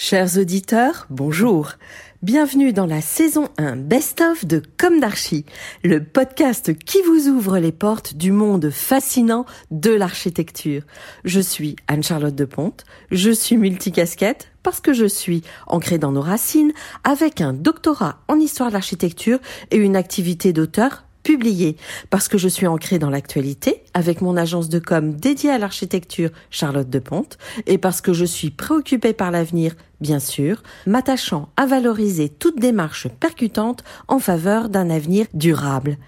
Chers auditeurs, bonjour. Bienvenue dans la saison 1 Best of de Comme d'Archie, le podcast qui vous ouvre les portes du monde fascinant de l'architecture. Je suis Anne-Charlotte de Ponte, je suis multicasquette parce que je suis ancrée dans nos racines avec un doctorat en histoire de l'architecture et une activité d'auteur publié parce que je suis ancrée dans l'actualité avec mon agence de com dédiée à l'architecture Charlotte de Ponte et parce que je suis préoccupée par l'avenir, bien sûr, m'attachant à valoriser toute démarche percutante en faveur d'un avenir durable.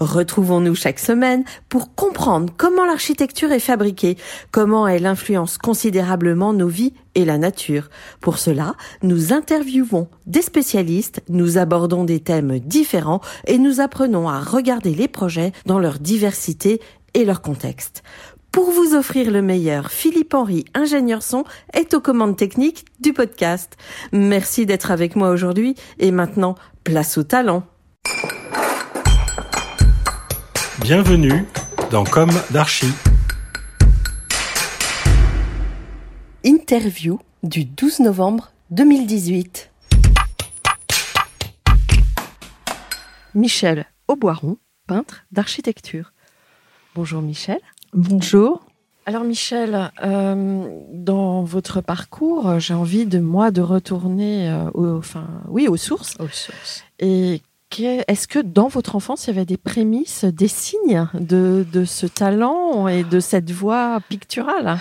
Retrouvons-nous chaque semaine pour comprendre comment l'architecture est fabriquée, comment elle influence considérablement nos vies et la nature. Pour cela, nous interviewons des spécialistes, nous abordons des thèmes différents et nous apprenons à regarder les projets dans leur diversité et leur contexte. Pour vous offrir le meilleur, Philippe Henry, ingénieur son, est aux commandes techniques du podcast. Merci d'être avec moi aujourd'hui et maintenant, place au talent. Bienvenue dans Comme d'Archie. Interview du 12 novembre 2018. Michel Auboiron, peintre d'architecture. Bonjour Michel. Bonjour. Alors Michel, euh, dans votre parcours, j'ai envie de moi de retourner euh, aux, enfin, oui, aux sources. Aux sources. Et est-ce que dans votre enfance, il y avait des prémices, des signes de, de ce talent et de cette voix picturale?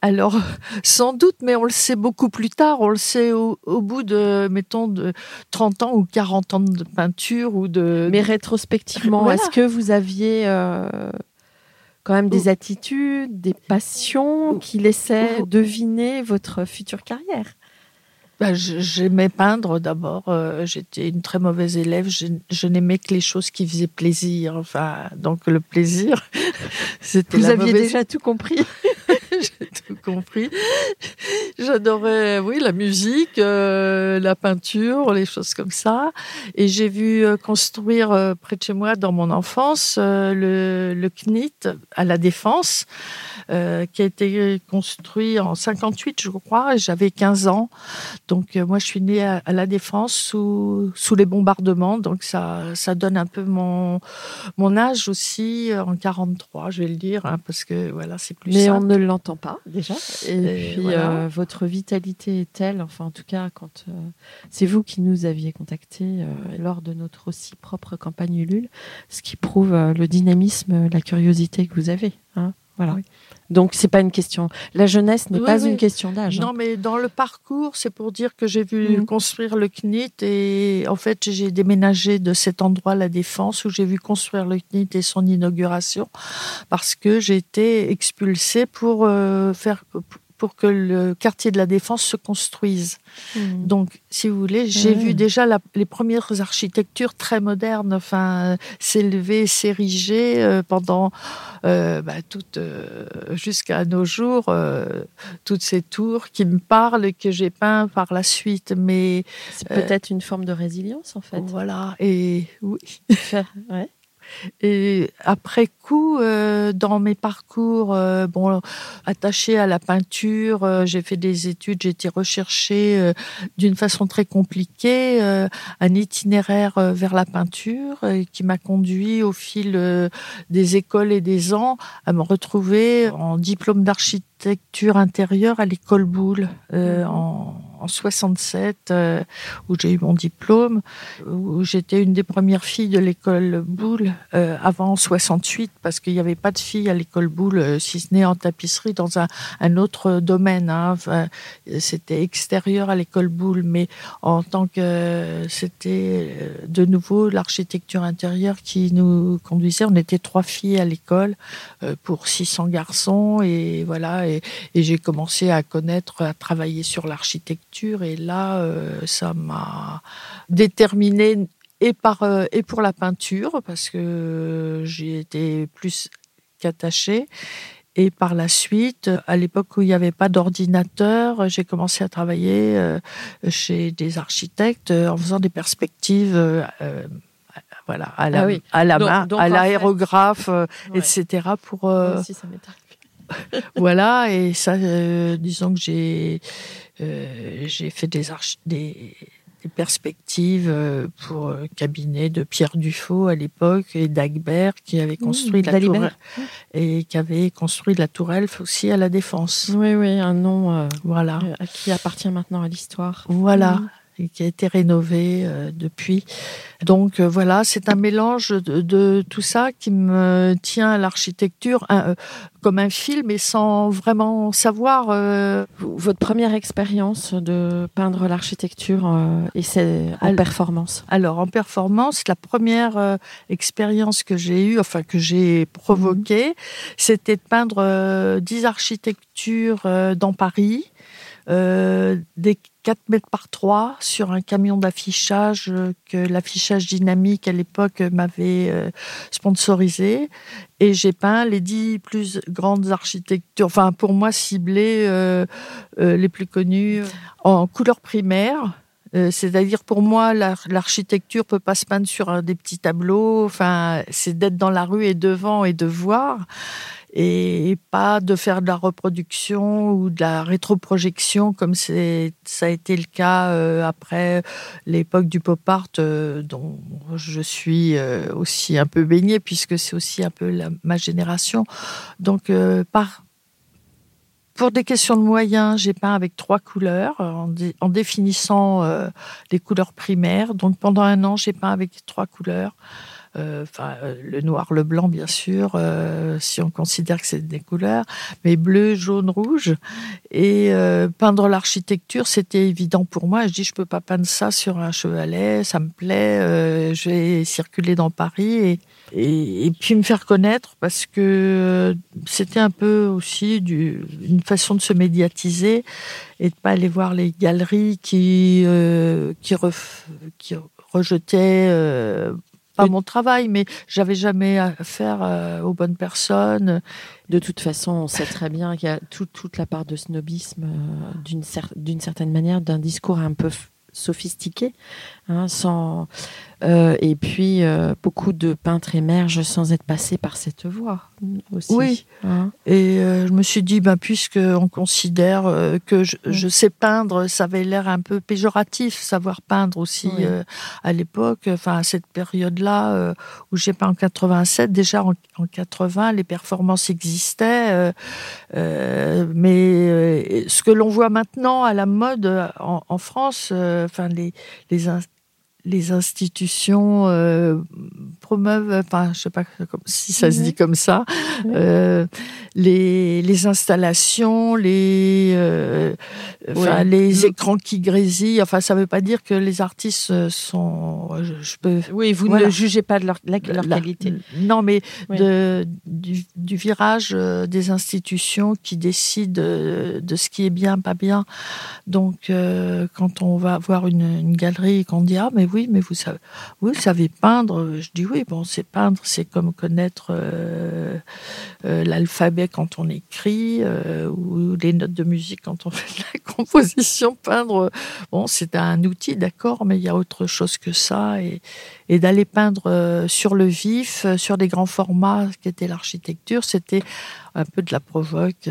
Alors, sans doute, mais on le sait beaucoup plus tard. On le sait au, bout de, mettons, de 30 ans ou 40 ans de peinture ou de. Mais rétrospectivement, est-ce que vous aviez euh, quand même des attitudes, des passions qui laissaient deviner votre future carrière? Bah, J'aimais peindre d'abord. Euh, j'étais une très mauvaise élève. Je, je n'aimais que les choses qui faisaient plaisir. Enfin, donc le plaisir, c'était. Vous aviez déjà tout compris. J'ai tout compris. J'adorais, oui, la musique, euh, la peinture, les choses comme ça. Et j'ai vu euh, construire près de chez moi, dans mon enfance, le, le CNIT à la Défense. Euh, qui a été construit en 58, je crois. J'avais 15 ans. Donc, euh, moi, je suis née à, la Défense sous, sous les bombardements. Donc, ça, ça donne un peu mon, mon âge aussi euh, en 43, je vais le dire, hein, parce que voilà, c'est plus Mais on ne l'entend pas, déjà. Et, puis, votre vitalité est telle, enfin, en tout cas, quand c'est vous qui nous aviez contacté lors de notre aussi propre campagne Ulule, ce qui prouve le dynamisme, la curiosité que vous avez. Hein voilà. Donc c'est pas une question. La jeunesse n'est pas une question d'âge. Hein. Non, mais dans le parcours, c'est pour dire que j'ai vu mhm. construire le CNIT et en fait j'ai déménagé de cet endroit la Défense où j'ai vu construire le CNIT et son inauguration parce que j'ai été expulsée pour euh, faire pour que le quartier de la Défense se construise. Hmm. Donc, si vous voulez, j'ai vu déjà les premières architectures très modernes, enfin, s'élever, s'ériger euh, pendant euh, bah, euh, jusqu'à nos jours, toutes ces tours qui me parlent et que j'ai peint par la suite. Mais c'est peut-être une forme de résilience, en fait. Voilà. Et oui. ouais. Et après coup, euh, dans mes parcours, euh, bon, attachés à la peinture, euh, j'ai fait des études, j'ai été rechercher d'une façon très compliquée un itinéraire vers la peinture qui m'a conduit au fil des écoles et des ans à me retrouver en diplôme d'architecture intérieure à l'école Boulle en en 67, euh, où j'ai eu mon diplôme, où j'étais une des premières filles de l'école Boulle, euh, avant 68, parce qu'il n'y avait pas de filles à l'école Boulle, euh, si ce n'est en tapisserie, dans un, autre domaine. Hein. Enfin, c'était extérieur à l'école Boulle, mais en tant que c'était de nouveau l'architecture intérieure qui nous conduisait. On était trois filles à l'école pour 600 garçons, et voilà, et j'ai commencé à connaître, à travailler sur l'architecture. Et là, euh, ça m'a déterminé et, par, euh, et pour la peinture, parce que j'ai été plus qu'attachée. Et par la suite, à l'époque où il n'y avait pas d'ordinateur, j'ai commencé à travailler euh, chez des architectes en faisant des perspectives voilà, à la, ah à la main, à l'aérographe, etc. pour. Aussi, ça voilà, et ça, euh, disons que j'ai euh, j'ai fait des, des, des, perspectives euh, pour cabinet de Pierre Dufaux à l'époque et d'Agbert qui avait construit la tour et qui avait construit la tour Elf aussi à la Défense. Oui, oui, un nom voilà. qui appartient maintenant à l'histoire. Voilà. Mm et qui a été rénové euh, depuis. Donc euh, voilà, c'est un mélange de, tout ça qui me tient à l'architecture euh, comme un fil, mais sans vraiment savoir. Votre première expérience de peindre l'architecture et c'est en performance. Alors en performance, la première expérience que j'ai eue, enfin que j'ai provoquée, mhm. c'était de peindre dix architectures dans Paris. des 4 mètres par 3 sur un camion d'affichage euh, que l'affichage dynamique à l'époque m'avait euh, sponsorisé. Et j'ai peint les 10 plus grandes architectures, enfin pour moi ciblées, euh, les plus connues, en couleur primaire. C'est-à-dire pour moi, l'architecture peut pas se peindre sur des petits tableaux. Enfin, c'est d'être dans la rue et devant et de voir et pas de faire de la reproduction ou de la rétroprojection comme ça a été le cas euh, après l'époque du pop art euh, dont je suis euh, aussi un peu baignée puisque c'est aussi un peu ma génération donc pour des questions de moyens, j'ai peint avec trois couleurs en définissant les couleurs primaires. Donc pendant un an, j'ai peint avec trois couleurs. Euh, enfin euh, le noir, le blanc bien sûr, euh, si on considère que c'est des couleurs, mais bleu, jaune, rouge. Et peindre l'architecture, c'était évident pour moi. Je dis, je peux pas peindre ça sur un chevalet, ça me plaît. je vais circuler dans Paris et, et, puis me faire connaître parce que c'était un peu aussi une façon de se médiatiser et de pas aller voir les galeries qui qui, qui rejetaient pas mon travail, mais j'avais jamais affaire euh, aux bonnes personnes. De toute façon, on sait très bien qu'il y a toute la part de snobisme, euh, d'une d'une certaine manière, d'un discours un peu sophistiqué, hein, sans euh, et puis, euh, beaucoup de peintres émergent sans être passés par cette voie aussi. Oui. Hein. et euh, je me suis dit, ben, puisqu'on considère que je, sais peindre, ça avait l'air un peu péjoratif, savoir peindre aussi à l'époque, enfin à cette période-là où j'ai peint en 87. Déjà en, 80, les performances existaient, mais ce que l'on voit maintenant à la mode en, en France, enfin les, les les institutions euh, promeuvent, enfin, je sais pas si ça se dit comme ça, euh, les, les, installations, les, euh, les écrans qui grésillent. Enfin, ça ne veut pas dire que les artistes sont. Je, peux. Oui, vous ne jugez pas de leur, leur qualité. Non, mais de, du, du, virage des institutions qui décident de ce qui est bien, pas bien. Donc, quand on va voir une, une galerie et qu'on dit ah mais oui, mais vous savez, vous savez peindre. Je dis oui, bon, c'est peindre, c'est comme connaître euh, euh, l'alphabet quand on écrit euh, ou les notes de musique quand on fait de la composition. Peindre, bon, c'est un outil, d'accord, mais il y a autre chose que ça. Et, et d'aller peindre sur le vif, sur des grands formats, qui était l'architecture, c'était un peu de la provoque.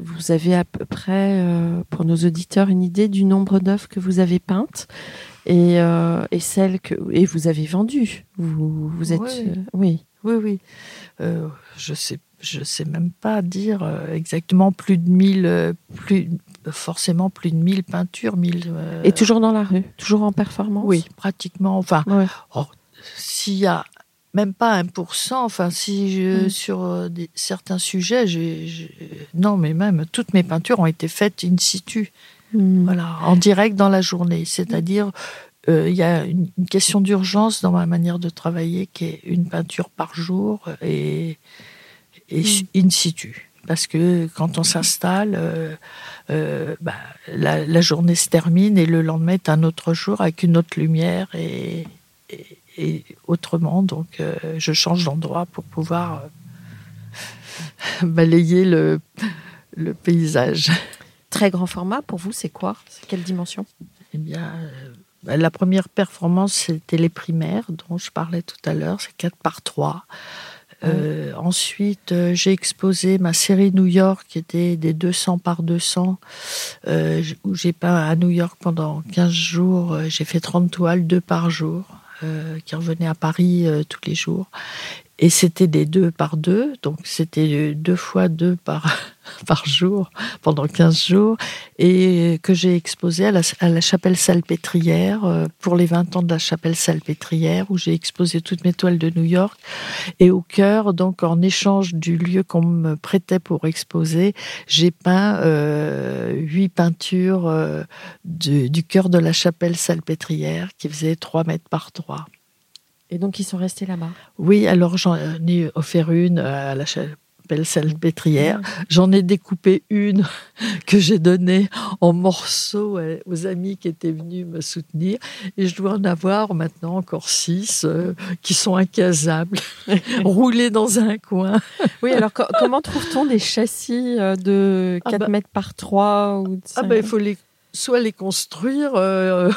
Vous avez à peu près, pour nos auditeurs, une idée du nombre d'œuvres que vous avez peintes? Et, euh, et celle que et vous avez vendue. Vous, vous êtes oui euh, oui oui, oui. Euh, je sais je sais même pas dire exactement plus de 1000 plus forcément plus de 1000 peintures. 1000, euh, Et toujours dans la rue Toujours en performance Oui, pratiquement. Enfin, Ouais. oh, s'il y a même pas 1%, enfin, si je, Mm. sur des- certains sujets, j'ai- non, mais même toutes mes peintures ont été faites in situ, Hmm. voilà, en direct dans la journée. C'est-à-dire, euh, il y a une, une question d'urgence dans ma manière de travailler qui est une peinture par jour et, et in situ. Parce que quand on s'installe, euh, euh, bah, la, la journée se termine et le lendemain est un autre jour avec une autre lumière et, et- et autrement. Donc, je change d'endroit pour pouvoir balayer le, le paysage. Très grand format, pour vous, c'est quoi? C'est quelle dimension? Eh bien, euh, la première performance, c'était les primaires, dont je parlais tout à l'heure, c'est 4 par 3. Euh, ensuite, euh, j'ai exposé ma série New York, qui était des 200 par 200, euh, où j'ai peint à New York pendant 15 jours. J'ai fait 30 toiles, deux par jour, qui revenaient à Paris tous les jours. Et c'était des deux par deux, donc c'était deux fois deux par, par jour pendant 15 jours, et que j'ai exposé à la, à la chapelle salpêtrière euh, pour les 20 ans de la chapelle salpêtrière, où j'ai exposé toutes mes toiles de New York. Et au cœur, donc en échange du lieu qu'on me prêtait pour exposer, j'ai peint euh, huit peintures euh, du, du cœur de la chapelle salpêtrière qui faisait 3 mètres par 3. Et donc, ils sont restés là-bas? Oui, alors j'en ai offert une à la chapelle salpêtrière. J'en ai découpé une que j'ai donnée en morceaux aux amis qui étaient venus me soutenir. Et je dois en avoir maintenant encore six euh, qui sont incasables, roulés dans un coin. Oui, alors co- comment trouve-t-on des châssis euh, de Ah 4 bah- mètres par 3 ou de Ah ben, il faut les, soit les construire euh,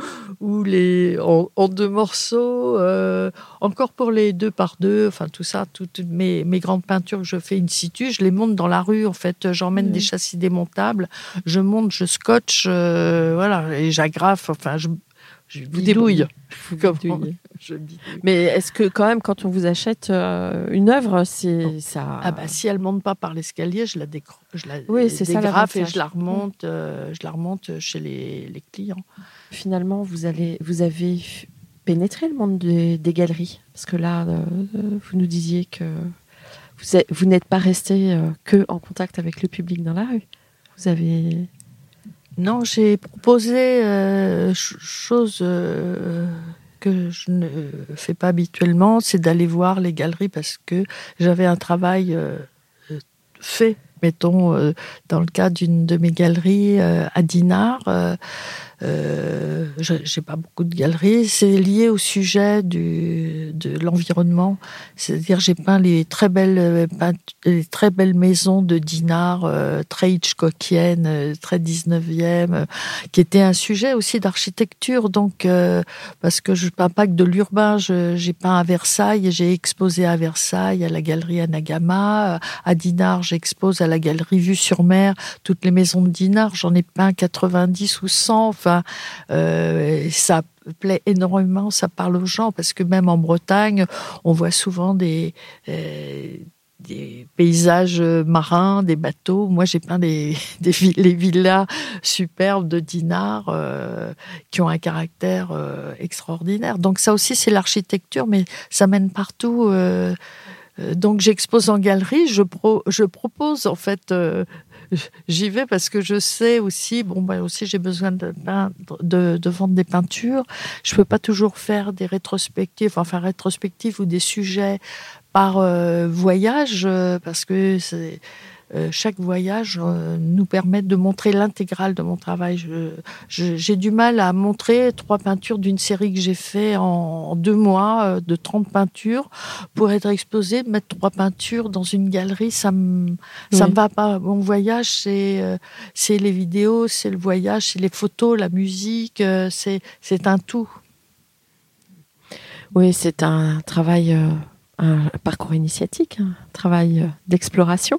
ou les en, en deux morceaux. euh, encore pour les deux par deux, enfin tout ça, toutes mes, mes grandes peintures que je fais in situ, je les monte dans la rue. En fait, j'emmène Mhm. des châssis démontables, je monte, je scotche, euh, voilà, et j'agrafe. Enfin, je, je Vous bidouille. Vous Comment bidouillez. Je bidouille. Mais est-ce que quand même, quand on vous achète euh, une œuvre, c'est ça Ah bah si elle monte pas par l'escalier, je la, Oui, dégrafe et je la remonte, euh, je la remonte chez les, les clients. finalement vous allez, vous avez pénétré le monde des, des galeries? Parce que là, euh, vous nous disiez que vous, vous n'êtes pas resté que en contact avec le public dans la rue. Vous avez Non, j'ai proposé euh, ch- chose euh, que je ne fais pas habituellement, c'est d'aller voir les galeries parce que j'avais un travail euh, fait, mettons, euh, dans le cas d'une de mes galeries à Dinard. Euh, j'ai pas beaucoup de galeries. C'est lié au sujet du, de l'environnement. C'est-à-dire, j'ai peint les très belles, très belles maisons de Dinard, euh, très Hitchcockiennes, euh, très 19e, euh, qui était un sujet aussi d'architecture. Donc, parce que je peins pas que de l'urbain, j'ai peint à Versailles, j'ai exposé à Versailles, à la galerie Anagama. À Dinard, j'expose à la galerie Vue sur Mer toutes les maisons de Dinard. J'en ai peint 90 ou 100. Enfin, euh, ça plaît énormément, ça parle aux gens, parce que même en Bretagne, on voit souvent des, euh, des paysages marins, des bateaux. Moi, j'ai peint des, des les villas superbes de Dinard euh, qui ont un caractère extraordinaire. Donc ça aussi, c'est l'architecture, mais ça mène partout. donc j'expose en galerie, je, pro- je propose en fait, j'y vais parce que je sais aussi, bon bah aussi j'ai besoin de, peindre, de, de vendre des peintures. Je peux pas toujours faire des rétrospectives, enfin rétrospectives ou des sujets par euh, voyage euh, parce que c'est chaque voyage euh, nous permet de montrer l'intégrale de mon travail. Je- je- J'ai du mal à montrer trois peintures d'une série que j'ai fait en, deux mois euh, de 30 peintures pour être exposé, mettre trois peintures dans une galerie, ça me ça me va pas. Mon voyage, c'est euh, c'est les vidéos, c'est le voyage, c'est les photos, la musique, euh, c'est c'est un tout. Oui, c'est un travail, euh, un parcours initiatique, un travail euh, d'exploration.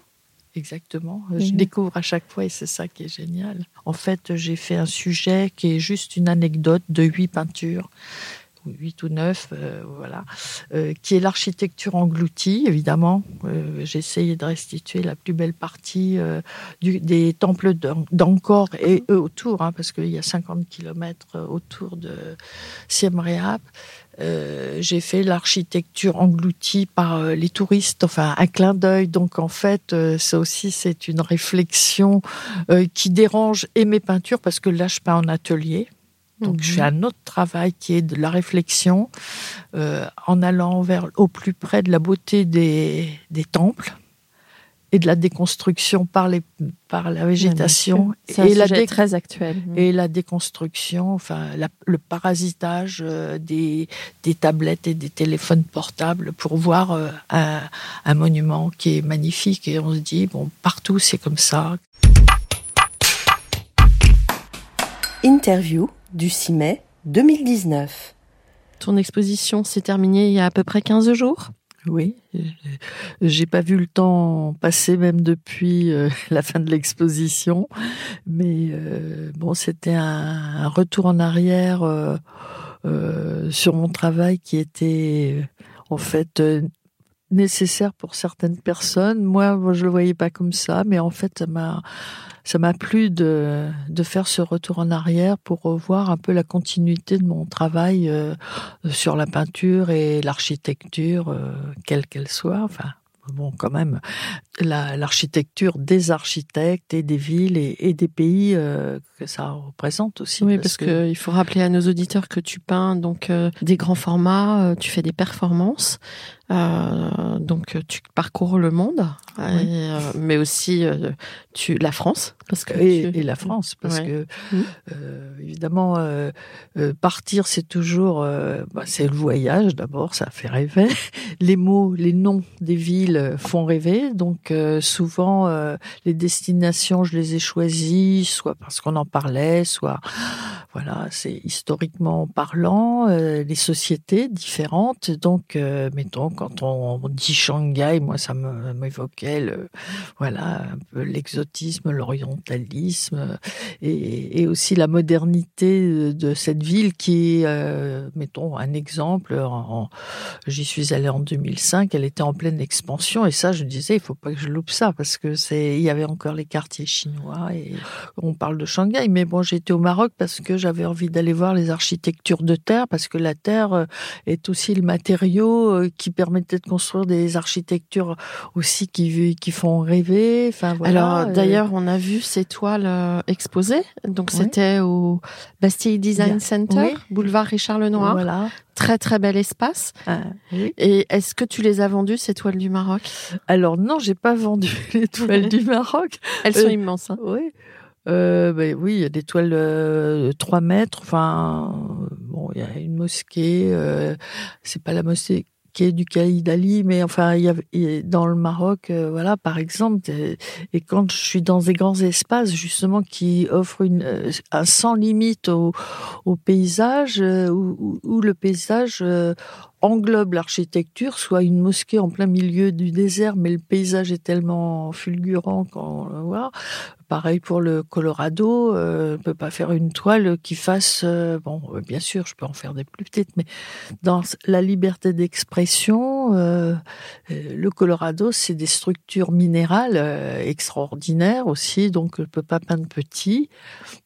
Exactement. Euh, Je découvre à chaque fois et c'est ça qui est génial. En fait, j'ai fait un sujet qui est juste une anecdote de huit peintures 8 ou 9, euh, voilà, euh, qui est l'architecture engloutie, évidemment. Euh, J'ai essayé de restituer la plus belle partie euh, du, des temples d'Angkor et eux autour, hein, parce qu'il y a 50 kilomètres autour de Siem Reap. Euh, j'ai fait l'architecture engloutie par euh, les touristes, enfin un clin d'œil. Donc en fait, euh, ça aussi c'est une réflexion euh, qui dérange et mes peintures parce que là je peins en atelier. Donc je fais un autre travail qui est de la réflexion en allant vers au plus près de la beauté des, des temples et de la déconstruction par les par la végétation C'est un et la sujet dé- très actuel. et la déconstruction, enfin la- le parasitage euh, des, des tablettes et des téléphones portables pour voir euh, un, un monument qui est magnifique et on se dit bon partout c'est comme ça. Interview du 6 mai 2019. Ton exposition s'est terminée il y a à peu près 15 jours. Oui, j'ai pas vu le temps passer même depuis euh, la fin de l'exposition, mais euh, bon, c'était un, retour en arrière euh, sur mon travail qui était en fait nécessaire pour certaines personnes. Moi, je le voyais pas comme ça, mais en fait, ça m'a ça m'a plu de, de faire ce retour en arrière pour revoir un peu la continuité de mon travail euh, sur la peinture et l'architecture, euh, quelle qu'elle soit. Enfin, bon, quand même, la- l'architecture des architectes et des villes et, et des pays euh, que ça représente aussi. Oui, parce que il faut rappeler à nos auditeurs que tu peins donc euh, des grands formats, euh, tu fais des performances, euh, donc euh, tu parcours le monde, Oui. et, euh, mais aussi euh, tu la France, parce que et, tu- et la France, parce Ouais. que euh, évidemment partir, c'est toujours, bah, c'est le voyage d'abord, ça fait rêver. Les mots, les noms des villes font rêver, donc souvent les destinations, je les ai choisies, soit parce qu'on en parlait, soit voilà, c'est historiquement parlant, les sociétés différentes. Donc, mettons, quand on, dit Shanghai, moi, ça m'évoquait le, voilà, un peu l'exotisme, l'orientalisme euh, et, aussi la modernité de, cette ville qui euh, mettons, un exemple. J'y suis allée en 2005, elle était en pleine expansion et ça, je disais, il faut pas que je loupe ça parce que c'est, il y avait encore les quartiers chinois et on parle de Shanghai, mais bon, j'étais au Maroc parce que j'avais envie d'aller voir les architectures de terre, parce que la terre euh, est aussi le matériau euh, qui permettait de construire des architectures aussi qui, qui font rêver. Enfin, voilà. Alors euh, d'ailleurs, on a vu ces toiles euh, exposées. Donc Oui. c'était au Bastille Design. Center, Oui. boulevard Richard Lenoir. Voilà. Très très bel espace. Ah, oui. Et est-ce que tu les as vendues ces toiles du Maroc? Alors non, j'ai pas vendu les toiles du Maroc. Elles sont Euh, immenses. hein. Oui. Euh, ben oui, il y a des toiles euh, de 3 mètres. Enfin, bon, il y a une mosquée. Euh, c'est pas la mosquée du Khalid Ali, mais enfin, il y a, il y a- dans le Maroc, euh, voilà, par exemple. Et, quand je suis dans des grands espaces, justement, qui offrent une, euh, un sans limite au, au paysage, euh, où, où- le paysage englobe l'architecture, soit une mosquée en plein milieu du désert, mais le paysage est tellement fulgurant quand on le voit. Pareil pour le Colorado, euh, on peut pas faire une toile qui fasse, euh, bon, euh, bien sûr, je peux en faire des plus petites, mais dans la liberté d'expression, euh, euh, le Colorado, c'est des structures minérales euh, extraordinaires aussi, donc je peux pas peindre petit.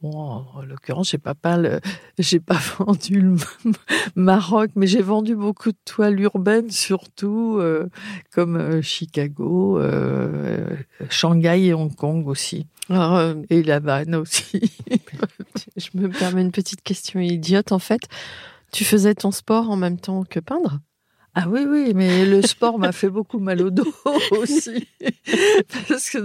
Bon, en, en l'occurrence, j'ai pas peint le, j'ai pas vendu le Maroc, mais j'ai vendu beaucoup de toiles urbaines, surtout euh, comme Chicago, Shanghai et Hong Kong aussi. Alors, Et la Havane aussi. je me permets une petite question idiote en fait. Tu faisais ton sport en même temps que peindre? Ah oui, oui, mais le sport m'a fait beaucoup mal au dos aussi. parce que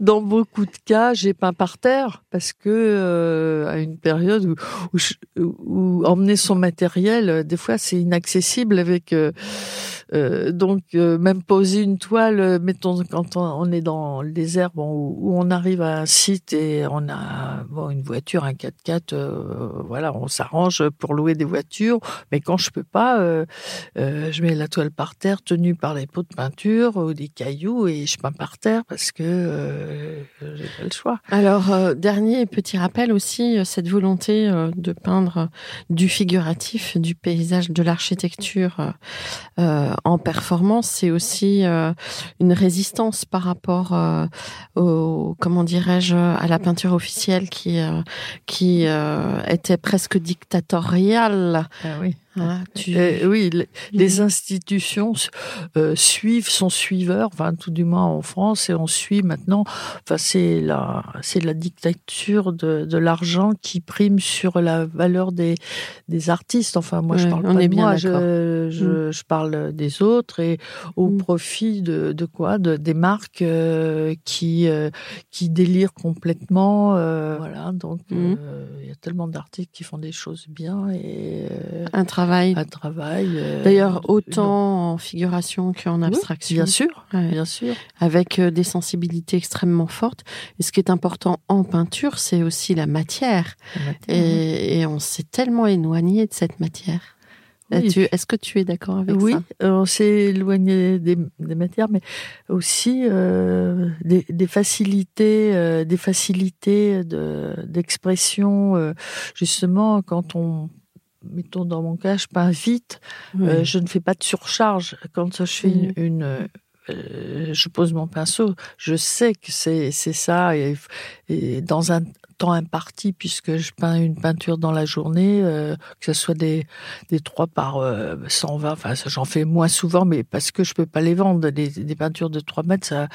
dans, beaucoup de cas, j'ai peint par terre parce que euh, à une période où, où, où emmener son matériel, euh, des fois, c'est inaccessible avec euh, euh, donc euh, même poser une toile, euh, mettons quand on, est dans le désert, bon, où, on arrive à un site et on a bon, une voiture, un 4x4, voilà, on s'arrange pour louer des voitures. Mais quand je peux pas, je mets la toile par terre, tenue par les pots de peinture ou des cailloux et je peins par terre parce que j'ai pas le choix. Alors dernier petit rappel aussi, cette volonté de peindre du figuratif, du paysage, de l'architecture euh, en performance, c'est aussi euh, une résistance par rapport euh, au, comment dirais-je, à la peinture officielle qui qui était presque dictatoriale. Ah oui. Ah, euh, oui, les, institutions euh, suivent, sont suiveurs, enfin tout du moins en France, et on suit maintenant. Enfin, c'est la, c'est la dictature de, de l'argent qui prime sur la valeur des, des artistes. Enfin, moi, je parle pas de moi, je, je, mm. je, parle des autres, et au mm. profit de, de quoi, de, des marques euh, qui qui délirent complètement. voilà, donc mm. il y a tellement d'artistes qui font des choses bien et un travail travail. Un travail. Euh, D'ailleurs, autant en figuration qu'en abstraction. bien sûr, bien sûr. Avec euh, des sensibilités extrêmement fortes. Et ce qui est important en peinture, c'est aussi la matière. et, on s'est tellement éloigné de cette matière. Est-ce que tu es d'accord avec oui, ça? Oui, on s'est éloigné des, matières, mais aussi euh, des, facilités, des facilités d'expression. justement, quand on mettons dans mon cas, je peins vite, euh, je ne fais pas de surcharge. Quand je fais une, euh, je pose mon pinceau, je sais que c'est c'est ça et, dans un temps imparti puisque je peins une peinture dans la journée, euh, que ce soit des des 3 par 120, enfin j'en fais moins souvent mais parce que je peux pas les vendre. Des, des peintures de 3 mètres ça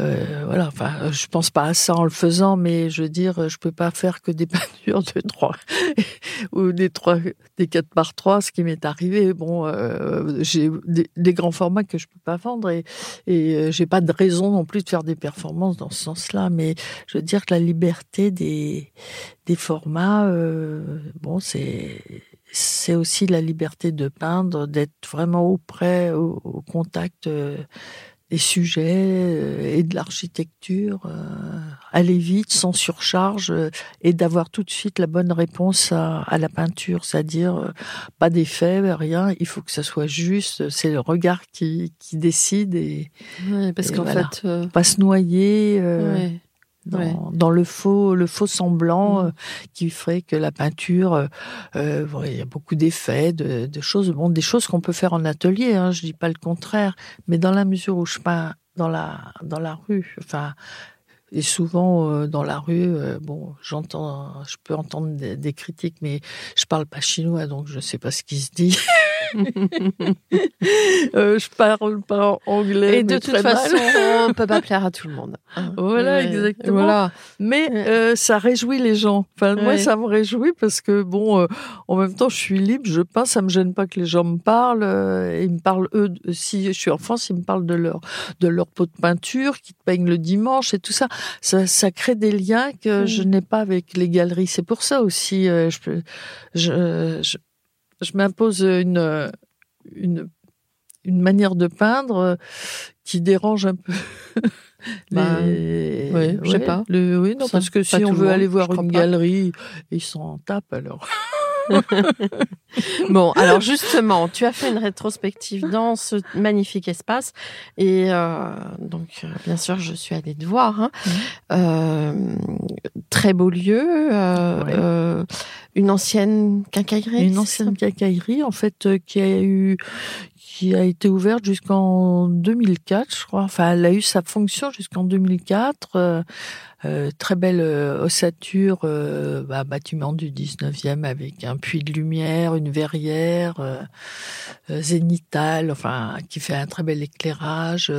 euh, voilà, enfin, je pense pas à ça en le faisant, mais je veux dire, je peux pas faire que des peintures de 3 ou des 3, des 4 par 3, ce qui m'est arrivé. Bon, euh, j'ai des, grands formats que je peux pas vendre et, et euh, j'ai pas de raison non plus de faire des performances dans ce sens-là, mais je veux dire que la liberté des, des formats, euh, bon, c'est, c'est aussi la liberté de peindre, d'être vraiment auprès, au, au contact euh, des sujets euh, et de l'architecture, euh, aller vite, sans surcharge, euh, et d'avoir tout de suite la bonne réponse à, à la peinture, c'est-à-dire pas d'effet, rien, il faut que ça soit juste, c'est le regard qui, qui décide et, parce qu'en fait, pas se noyer dans, le faux, le faux semblant mm. euh, qui ferait que la peinture, euh, euh il y a beaucoup d'effets, de, de, choses, bon, des choses qu'on peut faire en atelier. Hein, je dis pas le contraire, mais dans la mesure où je peins dans la dans la rue, enfin. Et souvent euh, dans la rue, bon, j'entends, je peux entendre des, des, critiques, mais je parle pas chinois, donc je sais pas ce qui se dit. euh, je parle pas anglais. Et de toute façon, on peut pas plaire à tout le monde. Hein. Voilà, exactement. Voilà. Mais euh, ça réjouit les gens. Enfin, moi, ça me réjouit parce que bon, euh, en même temps, je suis libre, je peins, ça me gêne pas que les gens me parlent. Euh, ils me parlent eux. Si je suis en France, ils me parlent de leur de leur pot de peinture qui peignent le dimanche et tout ça. Ça, ça crée des liens que je n'ai pas avec les galeries. C'est pour ça aussi, je, je, je je m'impose une, une, une manière de peindre euh, qui dérange un peu. Bah, oui, je sais pas. oui, non, parce que si on veut aller voir une galerie, ils sont en tape alors. bon, alors justement, tu as fait une rétrospective dans ce magnifique espace et euh, donc euh, bien sûr je suis allée te voir. Hein. Mmh. Euh, très beau lieu, une ancienne quincaillerie. Une ancienne quincaillerie en fait qui a eu qui a été ouverte jusqu'en 2004, je crois. Enfin, elle a eu sa fonction jusqu'en 2004. Euh, très belle euh, ossature, euh, bah, bâtiment du 19e avec un puits de lumière, une verrière zénitale, enfin qui fait un très bel éclairage.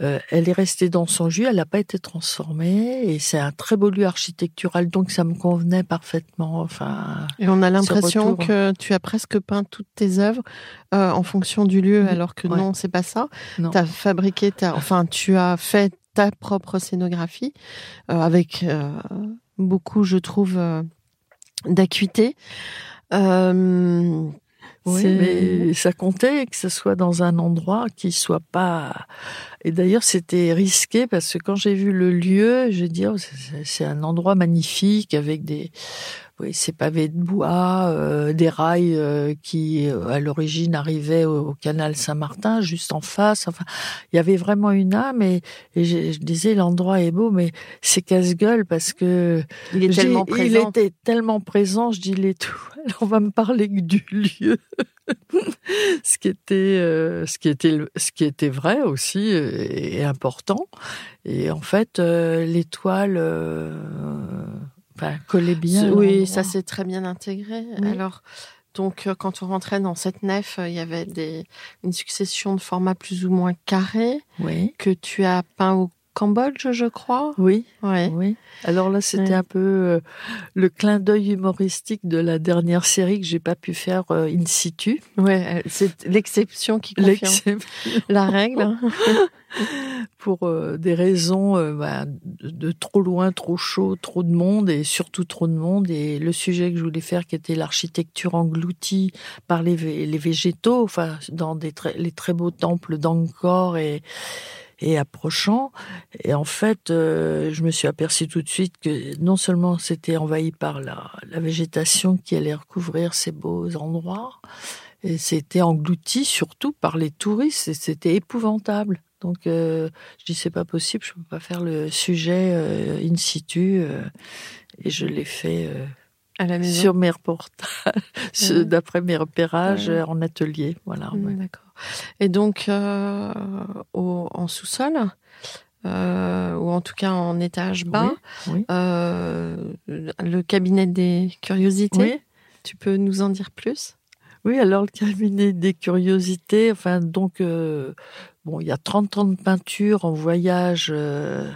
elle est restée dans son jus, elle n'a pas été transformée et c'est un très beau lieu architectural, donc ça me convenait parfaitement. Enfin, et on a l'impression que tu as presque peint toutes tes œuvres en fonction du lieu, alors que non, c'est pas ça. Tu as fabriqué, enfin tu as fait ta propre scénographie euh, avec euh, beaucoup, je trouve, euh, d'acuité. oui, mais ça comptait que ce soit dans un endroit qui soit pas. Et d'ailleurs, c'était risqué parce que quand j'ai vu le lieu, je dis, oh, c'est un endroit magnifique avec des, oui, ces pavés de bois, euh, des rails euh, qui, euh, à l'origine, arrivaient au, au canal Saint-Martin, juste en face. Enfin, il y avait vraiment une âme et, et je, je disais, l'endroit est beau, mais c'est casse-gueule parce que Il est tellement Il présent. était tellement présent, je dis les tout. On va me parler que du lieu. ce qui était, euh, ce qui était, ce qui était vrai aussi euh, et important. Et en fait, euh, l'étoile, euh, enfin, collait bien. oui, l'endroit. ça s'est très bien intégré. Oui. Alors, donc, euh, quand on rentrait dans cette nef, euh, il y avait des, une succession de formats plus ou moins carrés Oui, que tu as peint au Cambodge, je crois. oui, Ouais. oui. Alors là, c'était Ouais. un peu euh, le clin d'œil humoristique de la dernière série que j'ai pas pu faire euh, in situ. Ouais, euh, c'est l'exception qui confirme la règle. pour euh, des raisons bah, de, trop loin, trop chaud, trop de monde et surtout trop de monde. Et le sujet que je voulais faire, qui était l'architecture engloutie par les, les végétaux, enfin dans des les très beaux temples d'Angkor et et approchant. Et en fait, euh, je me suis aperçue tout de suite que non seulement c'était envahi par la, la végétation qui allait recouvrir ces beaux endroits, et c'était englouti surtout par les touristes, et c'était épouvantable. Donc, euh, je dis c'est pas possible, je peux pas faire le sujet euh, in situ, et je l'ai fait À la maison. sur mes reportages, Ouais. d'après mes repérages Ouais. euh, en atelier. Voilà. Mm, ouais. D'accord. Et donc, euh, au, en sous-sol, euh, ou en tout cas en étage bas, Oui, oui. euh, le cabinet des curiosités, Oui. tu peux nous en dire plus? Oui, alors le cabinet des curiosités, enfin donc euh, bon, il y a 30 ans de peinture en voyage euh,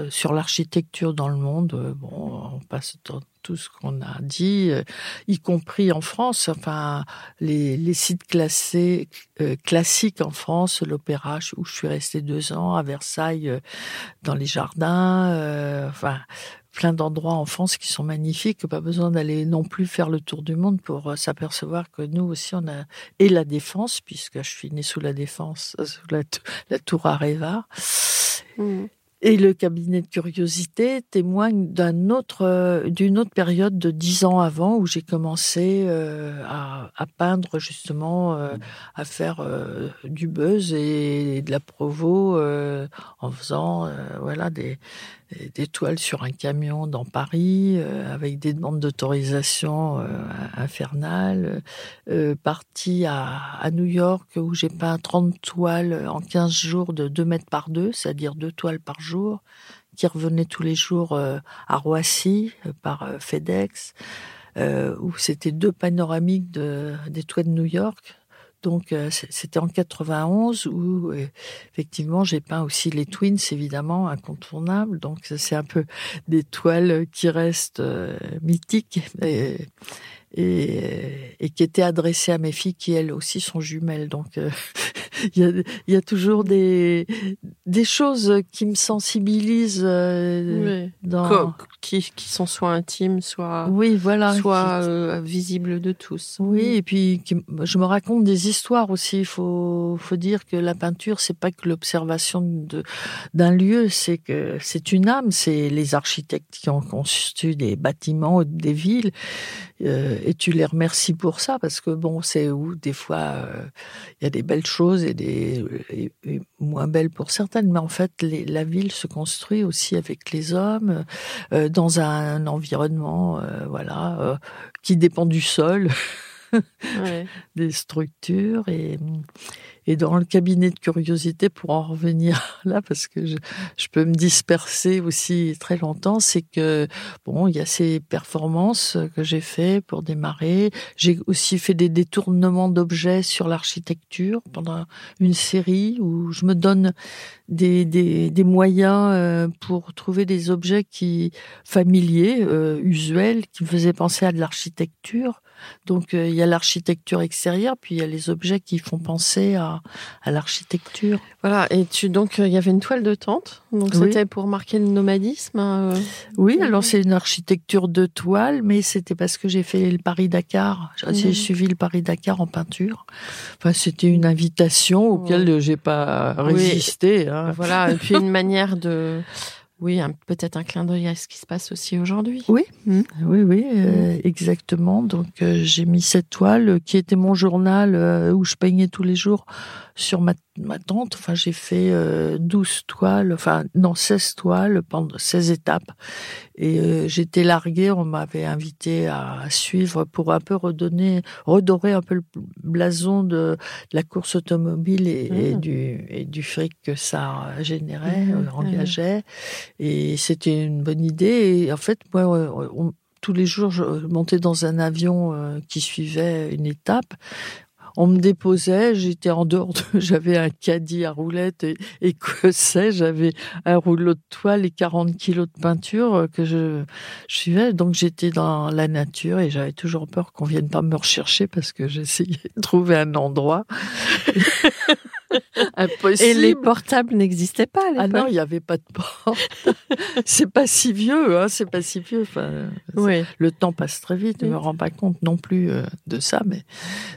euh, sur l'architecture dans le monde. Bon, on passe tout ce qu'on a dit, euh, y compris en France. Enfin, les, sites classés euh, classiques en France, l'opéra où je suis restée deux ans, à Versailles, euh, dans les jardins. enfin plein d'endroits en France qui sont magnifiques, pas besoin d'aller non plus faire le tour du monde pour s'apercevoir que nous aussi on a et la défense puisque je suis née sous la défense, sous la, tou- la tour Areva. Et le cabinet de curiosité témoigne d'un autre, euh, d'une autre période de dix ans avant où j'ai commencé euh, à, à peindre justement, euh, à faire du buzz et, de la provo en faisant voilà des, des toiles sur un camion dans Paris euh, avec des demandes d'autorisation euh, infernales. Euh, parti à, à New York où j'ai peint 30 toiles en 15 jours de 2 mètres par 2, c'est-à-dire deux toiles par jour, qui revenaient tous les jours euh, à Roissy euh, par euh, FedEx, euh, où c'était deux panoramiques de, des toits de New York. Donc euh, c'était en 91 où euh, effectivement j'ai peint aussi les Twins évidemment incontournables. Donc c'est un peu des toiles qui restent euh, mythiques et, et, qui étaient adressées à mes filles qui elles aussi sont jumelles. Donc il y, a, il y a toujours des des choses qui me sensibilisent euh, Oui. dans qui, qui sont soit intimes, soit, oui voilà soit qui- euh, visibles de tous. oui, et puis qui- je me raconte des histoires aussi. Il faut, faut dire que la peinture, c'est pas que l'observation de- d'un lieu, c'est que c'est une âme. C'est les architectes qui ont conçu des bâtiments, des villes, euh, et tu les remercies pour ça parce que bon, c'est où des fois il y a des belles choses et des et- et moins belles pour certaines, mais en fait, les- la ville se construit aussi avec les hommes euh, dans un environnement, euh, voilà, euh, qui dépend du sol Ouais. des structures et, et dans le cabinet de curiosité pour en revenir là parce que je, je peux me disperser aussi très longtemps c'est que bon il y a ces performances que j'ai fait pour démarrer. J'ai aussi fait des détournements d'objets sur l'architecture pendant une série où je me donne des, des, des moyens euh, pour trouver des objets qui familiers euh, usuels qui me faisaient penser à de l'architecture. Donc euh, il y a l'architecture extérieure, puis il y a les objets qui font penser à à, à l'architecture. Voilà, et tu donc euh, il y avait une toile de tente, donc Oui. c'était pour marquer le nomadisme. hein, euh. Oui, alors c'est une architecture de toile, mais c'était parce que j'ai fait le Paris-Dakar. J'ai Mhm. suivi le Paris-Dakar en peinture. Enfin, c'était une invitation auquel j'ai pas Oui. résisté. hein. Voilà, et puis une manière de, oui, peut-être un clin d'œil à ce qui se passe aussi aujourd'hui. Oui, Mhm. oui, oui, euh, exactement. Donc euh, j'ai mis cette toile euh, qui était mon journal euh, où je peignais tous les jours sur ma, ma tente. Enfin, j'ai fait euh, 12 toiles, enfin non, 16 toiles pendant 16 étapes. Et euh, j'étais larguée, on m'avait invité à, suivre pour un peu redonner, redorer un peu le blason de, de la course automobile et, et Mhm. du, et du fric que ça générait, Mhm, euh, engageait. Et c'était une bonne idée. Et en fait, moi, on- tous les jours, je montais dans un avion euh, qui suivait une étape. On me déposait, j'étais en dehors, de- j'avais un caddie à roulettes et, et que sais, j'avais un rouleau de toile et 40 kilos de peinture euh, que je, je suivais. Donc j'étais dans la nature et j'avais toujours peur qu'on vienne pas me rechercher parce que j'essayais de trouver un endroit. Impossible. Et les portables n'existaient pas à Ah l'époque. non, il n'y avait pas de porte. c'est pas si vieux, hein, c'est pas si vieux. Enfin, oui. le temps passe très vite, je Oui. me rends pas compte non plus euh, de ça. Mais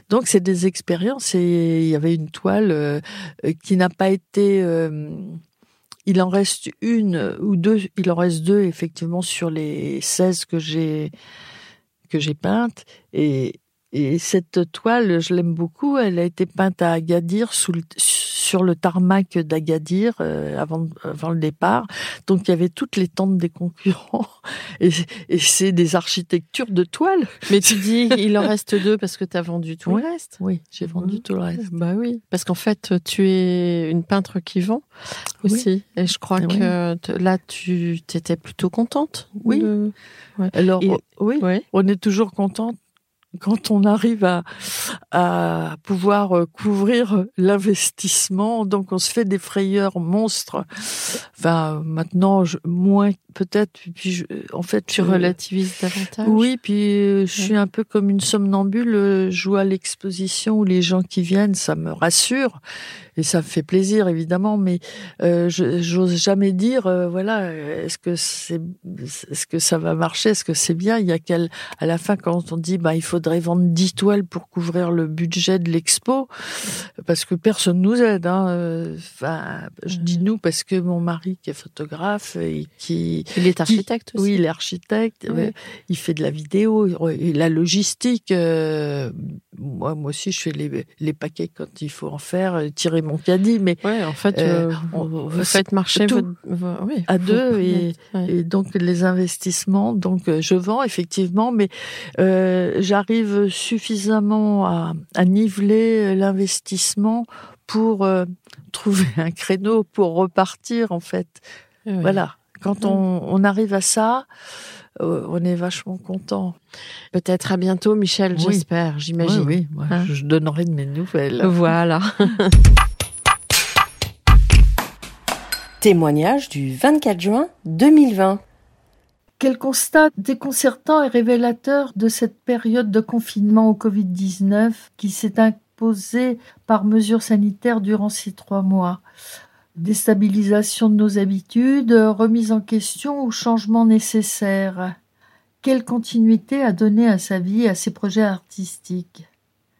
donc c'est des expériences et il y avait une toile euh, euh, qui n'a pas été. euh, il en reste une ou deux, il en reste deux effectivement sur les 16 que j'ai que j'ai peintes et et cette toile, je l'aime beaucoup. Elle a été peinte à Agadir, sous le- sur le tarmac d'Agadir, euh, avant, avant le départ. Donc, il y avait toutes les tentes des concurrents. Et, et c'est des architectures de toile. Mais tu dis il en reste deux parce que tu as vendu tout Oui. le reste. Oui, j'ai vendu Mhm. tout le reste. Bah oui, parce qu'en fait, tu es une peintre qui vend Oui. aussi. Et je crois Oui. que là, tu étais plutôt contente. Oui. de- Alors, Et- oui, on est toujours content quand on arrive à, à pouvoir euh, couvrir l'investissement. Donc, on se fait des frayeurs monstres. Enfin, maintenant, je, moins peut-être. Puis, je- en fait, Tu je- relativises davantage. Oui, puis euh, je suis un peu comme une somnambule. euh, Je vois l'exposition où les gens qui viennent, ça me rassure et ça me fait plaisir évidemment. Mais euh, j'ose jamais dire, euh, voilà, est-ce que c'est, est-ce que ça va marcher, est-ce que c'est bien? Il y a qu'à à la fin quand on dit, bah il faudrait vendre 10 toiles pour couvrir le budget de l'expo, parce que personne nous aide. Hein. euh, Enfin, je dis nous parce que mon mari qui est photographe et qui Il est architecte aussi. oui, il est architecte. Oui. ouais, Il fait de la vidéo, et la logistique. euh, moi, moi aussi, je fais les, les paquets quand il faut en faire, euh, tirer mon caddie, mais Ouais, en fait, Euh, euh, on- vous, vous faites marcher tout. votre, vo- oui, À deux ouais. et donc les investissements. Donc euh, je vends effectivement, mais euh, j'arrive suffisamment à, à niveler l'investissement pour euh, trouver un créneau pour repartir en fait. Voilà. Quand on, on arrive à ça, euh, on est vachement content. Peut-être à bientôt, Michel, Oui. j'espère, j'imagine. Oui, oui, moi, Hein je donnerai de mes nouvelles. Voilà. Témoignage du 24 juin 2020. Quel constat déconcertant et révélateur de cette période de confinement au Covid-19 qui s'est imposée par mesures sanitaires durant ces trois mois. Déstabilisation de nos habitudes, remise en question ou changement nécessaire. Quelle continuité à donner à sa vie et à ses projets artistiques?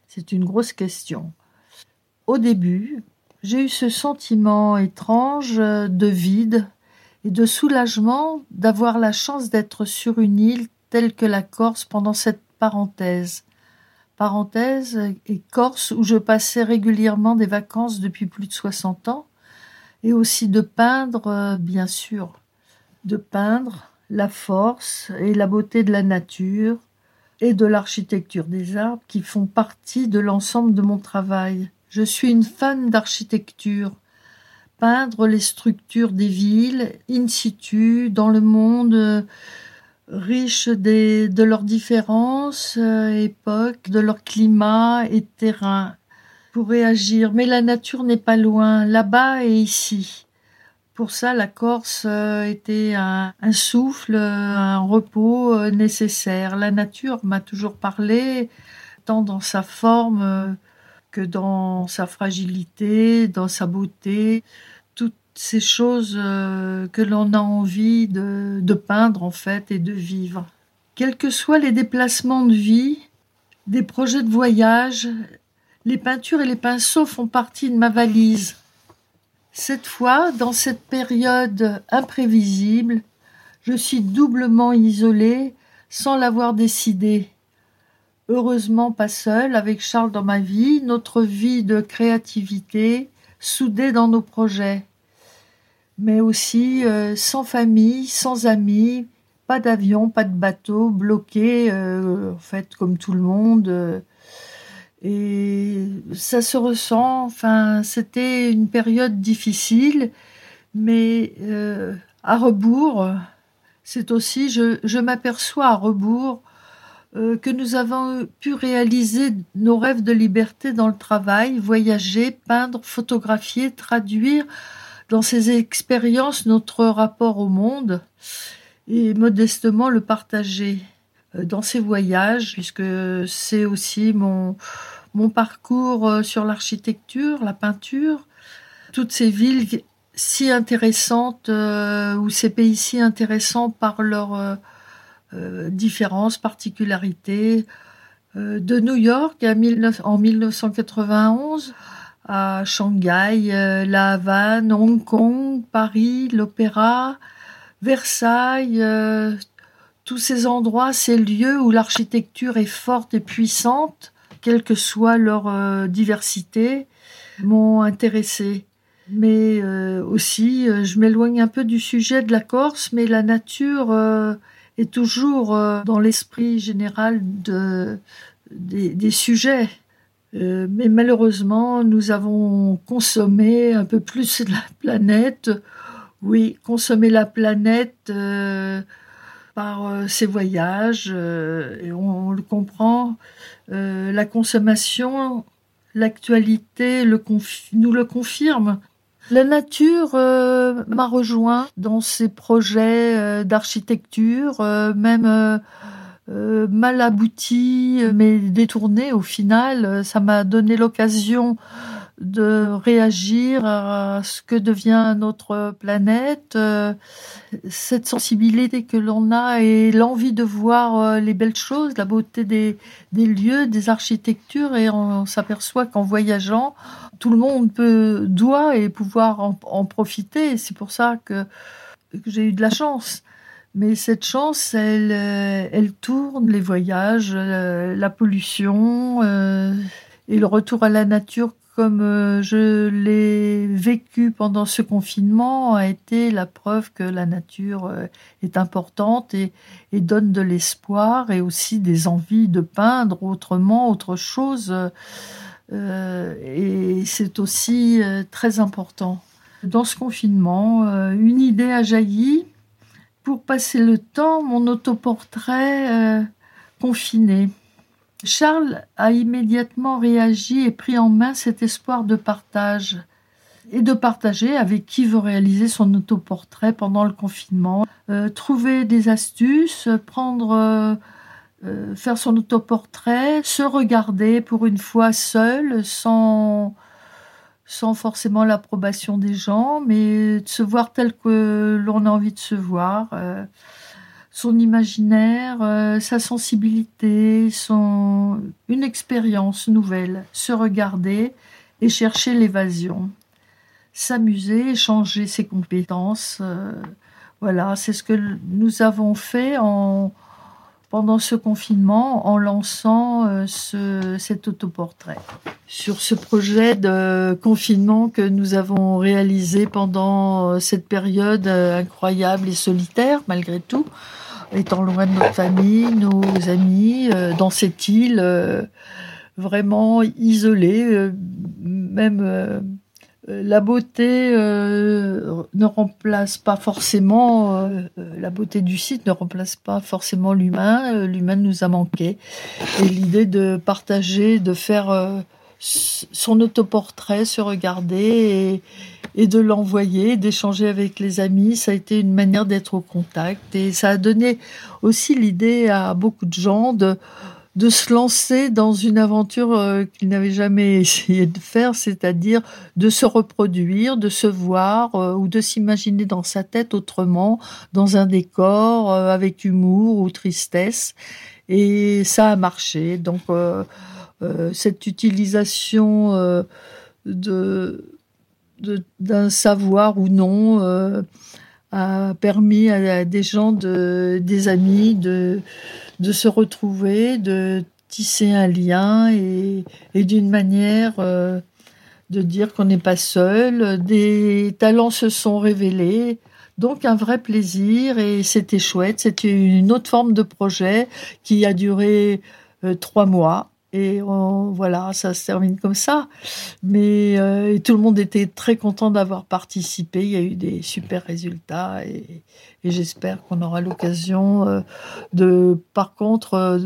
C'est une grosse question. Au début, j'ai eu ce sentiment étrange de vide et de soulagement d'avoir la chance d'être sur une île telle que la Corse pendant cette parenthèse. Parenthèse et Corse où je passais régulièrement des vacances depuis plus de 60 ans et aussi de peindre, euh, bien sûr, de peindre la force et la beauté de la nature et de l'architecture des arbres qui font partie de l'ensemble de mon travail. Je suis une fan d'architecture peindre les structures des villes in situ, dans le monde euh, riche de leurs différences, euh, époques, de leur climat et terrain, pour réagir. Mais la nature n'est pas loin, là-bas et ici. Pour ça, la Corse euh, était un, souffle, euh, un repos euh, nécessaire. La nature m'a toujours parlé, tant dans sa forme que dans sa fragilité, dans sa beauté, toutes ces choses que l'on a envie de, de peindre en fait et de vivre. Quels que soient les déplacements de vie, des projets de voyage, les peintures et les pinceaux font partie de ma valise. Cette fois, dans cette période imprévisible, je suis doublement isolée sans l'avoir décidé. Heureusement pas seule, avec Charles dans ma vie, notre vie de créativité, soudée dans nos projets. Mais aussi euh, sans famille, sans amis, pas d'avion, pas de bateau, bloqué, euh, en fait, comme tout le monde. Euh, et ça se ressent, enfin, c'était une période difficile, mais euh, à rebours, c'est aussi, je, m'aperçois à rebours euh, que nous avons pu réaliser nos rêves de liberté dans le travail, voyager, peindre, photographier, traduire dans ces expériences notre rapport au monde et modestement le partager. Euh, dans ces voyages, puisque c'est aussi mon, mon parcours euh, sur l'architecture, la peinture, toutes ces villes si intéressantes euh, ou ces pays si intéressants par leurs différences, particularités. de New York en 1991 à Shanghai, La Havane, Hong Kong, Paris, l'Opéra, Versailles, tous ces endroits, ces lieux où l'architecture est forte et puissante, quelle que soit leur euh, diversité, m'ont intéressé. Mais euh, aussi, euh, je m'éloigne un peu du sujet de la Corse, mais la nature est toujours dans l'esprit général de, des, des sujets. mais malheureusement, nous avons consommé un peu plus la planète. Oui, consommer la planète par euh, ces voyages, euh, et on, le comprend, euh, la consommation, l'actualité nous le confirme. La nature m'a rejoint dans ces projets d'architecture, même mal aboutis, mais détournés au final. Ça m'a donné l'occasion de réagir à ce que devient notre planète, euh, cette sensibilité que l'on a et l'envie de voir euh, les belles choses, la beauté des, des lieux, des architectures, et on, s'aperçoit qu'en voyageant, tout le monde peut, doit et pouvoir en, profiter. C'est pour ça que, que j'ai eu de la chance. Mais cette chance, elle, euh, elle tourne, les voyages, la pollution et le retour à la nature comme euh, je l'ai vécu pendant ce confinement, a été la preuve que la nature euh, est importante et, donne de l'espoir et aussi des envies de peindre autrement, autre chose. Euh, et c'est aussi très important. Dans ce confinement, une idée a jailli pour passer le temps, mon autoportrait confiné. Charles a immédiatement réagi et pris en main cet espoir de partage et de partager avec qui veut réaliser son autoportrait pendant le confinement, euh, trouver des astuces, prendre, euh, euh, faire son autoportrait, se regarder pour une fois seul, sans, sans forcément l'approbation des gens, mais de se voir tel que l'on a envie de se voir son imaginaire, euh, sa sensibilité, son une expérience nouvelle, se regarder et chercher l'évasion, s'amuser, échanger ses compétences. Euh, voilà, c'est ce que nous avons fait en, pendant ce confinement en lançant euh, ce, cet autoportrait. Sur ce projet de confinement que nous avons réalisé pendant cette période incroyable et solitaire malgré tout, étant loin de notre famille, nos amis, euh, dans cette île euh, vraiment isolée, euh, même la beauté ne remplace pas forcément la beauté du site ne remplace pas forcément l'humain. l'humain nous a manqué et l'idée de partager, de faire son autoportrait, se regarder et, de l'envoyer, d'échanger avec les amis. Ça a été une manière d'être au contact et ça a donné aussi l'idée à beaucoup de gens de, de se lancer dans une aventure euh, qu'il n'avait jamais essayé de faire, c'est-à-dire de se reproduire, de se voir euh, ou de s'imaginer dans sa tête autrement, dans un décor euh, avec humour ou tristesse. Et ça a marché. Donc cette utilisation de d'un savoir ou non a permis à des gens, de, des amis, de, se retrouver, de tisser un lien et, et d'une manière euh, de dire qu'on n'est pas seul. Des talents se sont révélés. Donc un vrai plaisir et c'était chouette. C'était une autre forme de projet qui a duré euh, trois mois et voilà, ça se termine comme ça. Mais euh, tout le monde était très content d'avoir participé. Il y a eu des super résultats et, j'espère qu'on aura l'occasion euh, de, par contre, euh,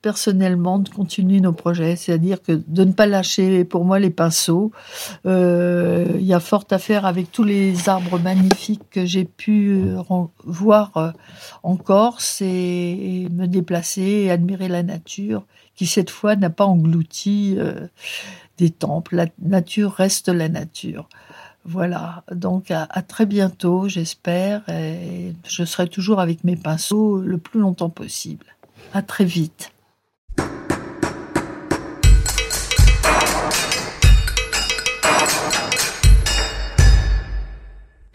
personnellement, de continuer nos projets. C'est-à-dire que de ne pas lâcher, pour moi, les pinceaux. il y a fort à faire avec tous les arbres magnifiques que j'ai pu voir en Corse et me déplacer et admirer la nature qui cette fois n'a pas englouti euh, des temples. La nature reste la nature. Voilà, donc à, très bientôt, j'espère, et je serai toujours avec mes pinceaux le plus longtemps possible. À très vite.